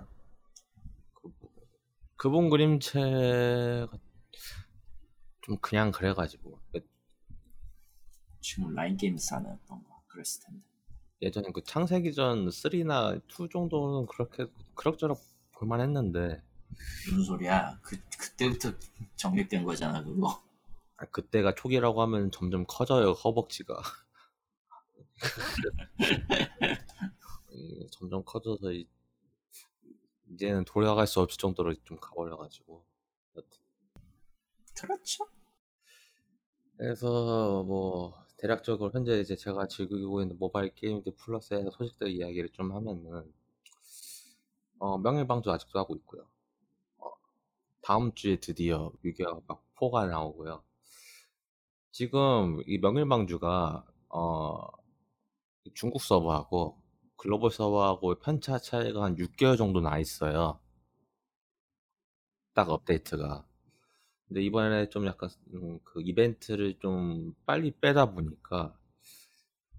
그, 그분 그림체가 좀 그냥 그래가지고 지금 라인 하는 건가 그랬을 텐데. 예전에 그 창세기 전 3나 2 정도는 그렇게 그럭저럭 볼만했는데 무슨 소리야? 그 그때부터 정립된 거잖아 그거. 아, 그때가 초기라고 하면 점점 커져요 허벅지가 이, 점점 커져서 이, 이제는 돌아갈 수 없을 정도로 좀 가버려가지고 여튼. 그렇죠. 그래서 뭐 대략적으로 현재 이제 제가 즐기고 있는 모바일 게임들 플러스에서 소식들 이야기를 좀 하면은 어, 명일방주 아직도 하고 있고요. 어, 다음 주에 드디어 위기가 막 4가 나오고요. 지금 이 명일방주가 어, 중국 서버하고 글로벌 서버하고 편차 차이가 한 6개월 정도 나 있어요. 딱 업데이트가. 근데 이번에 좀 약간 음, 그 이벤트를 좀 빨리 빼다 보니까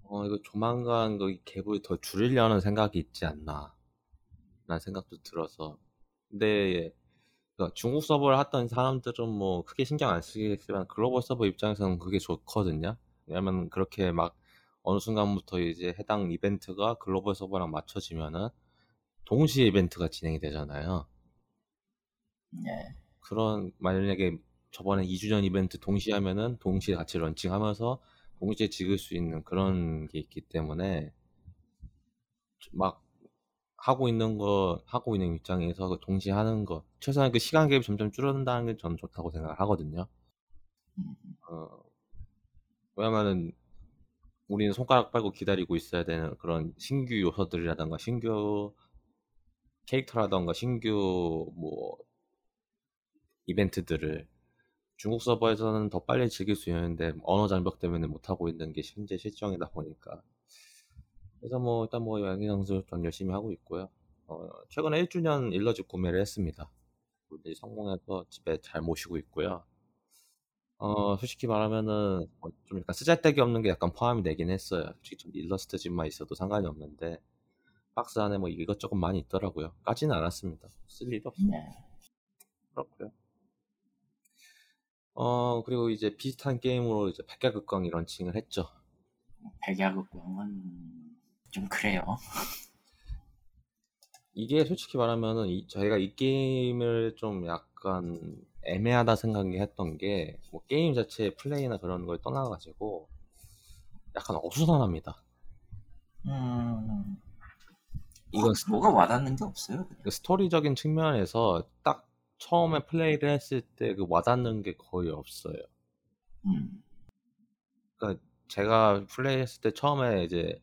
어 이거 조만간 그 갭을 더 줄이려는 생각이 있지 않나 라는 생각도 들어서 근데 그러니까 중국 서버를 하던 사람들은 뭐 크게 신경 안 쓰겠지만 글로벌 서버 입장에서는 그게 좋거든요 왜냐면 그렇게 막 어느 순간부터 이제 해당 이벤트가 글로벌 서버랑 맞춰지면은 동시에 이벤트가 진행이 되잖아요 네. 그런 만약에 저번에 2주년 이벤트 동시에 하면은 동시에 같이 런칭하면서 동시에 찍을 수 있는 그런 게 있기 때문에 막 하고 있는 거 하고 있는 입장에서 그 동시에 하는 거 최소한 그 시간 갭이 점점 줄어든다는 게 저는 좋다고 생각을 하거든요. 어, 왜냐면은 우리는 손가락 빨고 기다리고 있어야 되는 그런 신규 요소들이라던가 신규 캐릭터라던가 신규 뭐 이벤트들을 중국 서버에서는 더 빨리 즐길 수 있는데 언어 장벽 때문에 못 하고 있는 게 현재 실정이다 보니까 그래서 뭐 일단 뭐 양희 선수 전 열심히 하고 있고요. 어, 최근에 1주년 일러집 구매를 했습니다. 성공해서 집에 잘 모시고 있고요. 어, 솔직히 말하면은 어, 좀 약간 쓰잘데기 없는 게 약간 포함이 되긴 했어요. 솔직히 좀 일러스트집만 있어도 상관이 없는데 박스 안에 뭐 이것저것 많이 있더라고요. 까지는 않았습니다. 쓸 일이 없어요. 네. 그렇고요. 어 그리고 이제 비슷한 게임으로 이제 백야극광이 런칭을 했죠. 백야극광은 좀 그래요. 이게 솔직히 말하면은 이, 저희가 이 게임을 좀 약간 애매하다 생각했던 게 뭐 게임 자체의 플레이나 그런 걸 떠나가지고 약간 어수선합니다. 음, 이건 뭐, 뭐가 와닿는 게 없어요. 그냥. 그 스토리적인 측면에서 딱 처음에 플레이를 했을 때 그 와닿는 게 거의 없어요. 음, 그러니까 제가 플레이했을 때 처음에 이제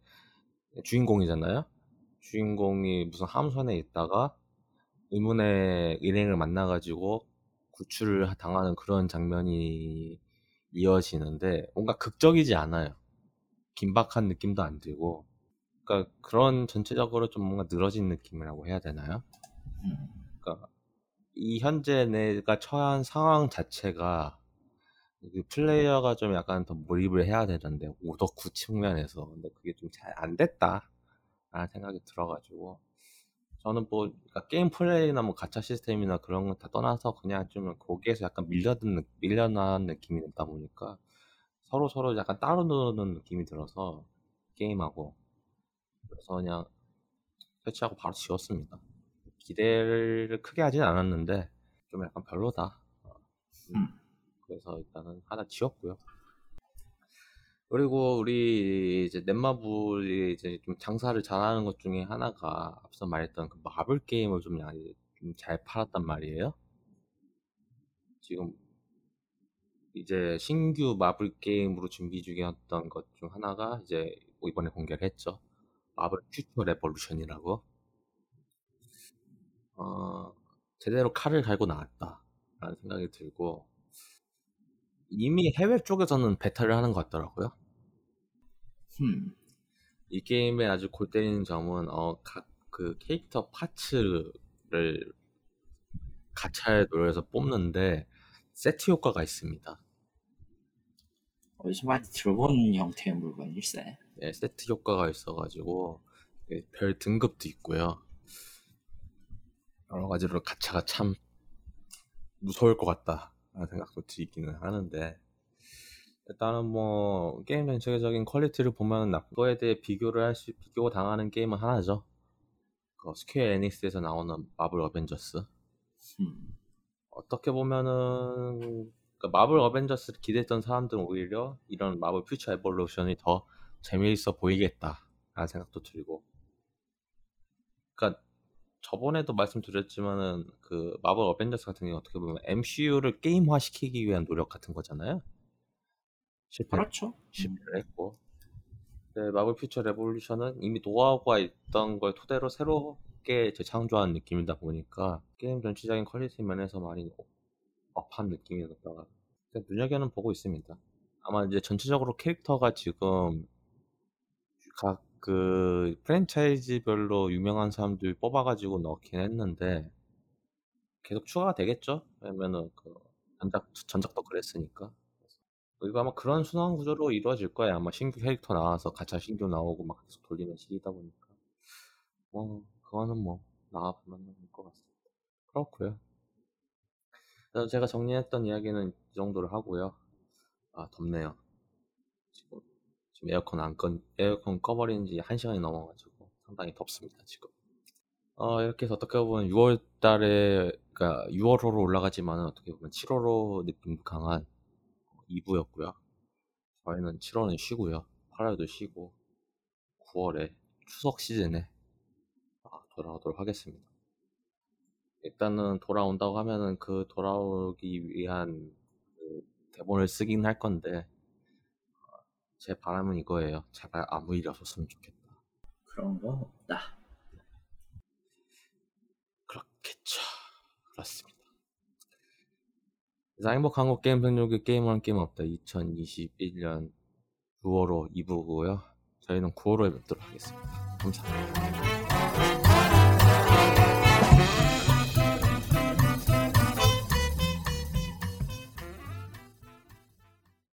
주인공이잖아요. 주인공이 무슨 함선에 있다가 의문의 일행을 만나가지고 구출을 당하는 그런 장면이 이어지는데 뭔가 극적이지 않아요. 긴박한 느낌도 안 들고, 그러니까 그런 전체적으로 좀 뭔가 늘어진 느낌이라고 해야 되나요? 음, 그러니까 이 현재 내가 처한 상황 자체가 그 플레이어가 좀 약간 더 몰입을 해야 되는데 오덕후 측면에서 근데 그게 좀 잘 안 됐다 라는 생각이 들어가지고 저는 뭐 그러니까 게임 플레이나 뭐 가챠 시스템이나 그런 거 다 떠나서 그냥 좀 거기에서 약간 밀려든 느- 밀려난 느낌이 있다 보니까 서로 서로 약간 따로 노는 느낌이 들어서 게임하고 그래서 그냥 설치하고 바로 지웠습니다. 기대를 크게 하진 않았는데 좀 약간 별로다. 어, 음. 음. 그래서 일단은 하나 지웠고요. 그리고 우리 이제 넷마블이 이제 좀 장사를 잘하는 것 중에 하나가 앞서 말했던 그 마블 게임을 좀 잘 팔았단 말이에요. 지금 이제 신규 마블 게임으로 준비 중이었던 것 중 하나가 이제 이번에 공개를 했죠. 마블 퓨처 레볼루션이라고. 어, 제대로 칼을 갈고 나왔다라는 생각이 들고 이미 해외 쪽에서는 베타를 하는 것 같더라고요. 음, 이 게임의 아주 골 때리는 점은 어, 각 그 캐릭터 파츠를 가차에 놓여서 뽑는데 세트 효과가 있습니다. 어디서 많이 들어본 형태의 물건일세. 네, 세트 효과가 있어가지고 네, 별 등급도 있고요. 여러 가지로 가차가 참 무서울 것 같다 라는 생각도 들기는 하는데 일단은 뭐 게임 전체적인 퀄리티를 보면 그거에 대해 비교를 할 수 비교 당하는 게임은 하나죠. 그 스퀘어 에닉스에서 나오는 마블 어벤져스. 음, 어떻게 보면은 그 마블 어벤져스를 기대했던 사람들은 오히려 이런 마블 퓨처 레볼루션이 더 재미있어 보이겠다라는 생각도 들고. 그러니까 저번에도 말씀드렸지만은 그 마블 어벤져스 같은 경우 어떻게 보면 MCU를 게임화 시키기 위한 노력 같은 거잖아요. 실패 그렇죠. 실패를 했고. 네, 마블 퓨처 레볼루션은 이미 노하우가 있던 걸 토대로 새롭게 재창조한 느낌이다 보니까 게임 전체적인 퀄리티 면에서 많이 업- 업한 느낌이었다가 눈여겨는 보고 있습니다. 아마 이제 전체적으로 캐릭터가 지금 각 그 프랜차이즈별로 유명한 사람들 뽑아가지고 넣긴 했는데 계속 추가가 되겠죠? 왜냐면은 그 전작 전작도 그랬으니까. 이거 아마 그런 순환 구조로 이루어질 거야. 아마 신규 캐릭터 나와서 가차 신규 나오고 막 계속 돌리는 시기다 보니까. 뭐 그거는 뭐 나와보면 될 것 같습니다. 그렇고요. 그래서 제가 정리했던 이야기는 이 정도로 하고요. 아 덥네요. 지금 지금 에어컨 안 건, 에어컨 꺼버린 지 1시간이 넘어가지고 상당히 덥습니다, 지금. 어, 이렇게 해서 어떻게 보면 6월 달에, 그니까 6월호로 올라가지만 어떻게 보면 7월호 느낌 강한 2부였고요. 저희는 7월은 쉬고요. 8월도 쉬고, 9월에 추석 시즌에 아, 돌아오도록 하겠습니다. 일단은 돌아온다고 하면은 그 돌아오기 위한 그 대본을 쓰긴 할 건데 제 바람은 이거예요. 제발 아무 일이 없었으면 좋겠다. 그런 거 없다. 그렇겠죠. 그렇습니다. 그래서 행복한 국 게임 평론기 게임은 게임 없다. 2021년 9월호 2부고요. 저희는 9월호에 뵙도록 하겠습니다. 감사합니다.